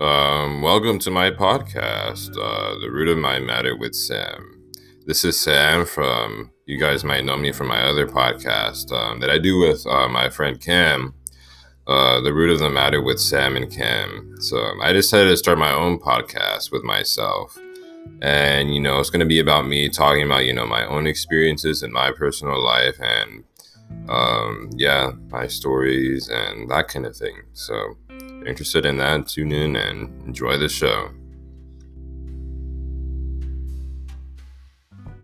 Um, welcome to my podcast, uh, The Root of My Matter with Sam. This is Sam from, you guys might know me from my other podcast um, that I do with uh, my friend Cam, uh, The Root of the Matter with Sam and Cam. So um, I decided to start my own podcast with myself. And, you know, it's going to be about me talking about, you know, my own experiences in my personal life and, um, yeah, my stories and that kind of thing. So, interested in that, tune in and enjoy the show.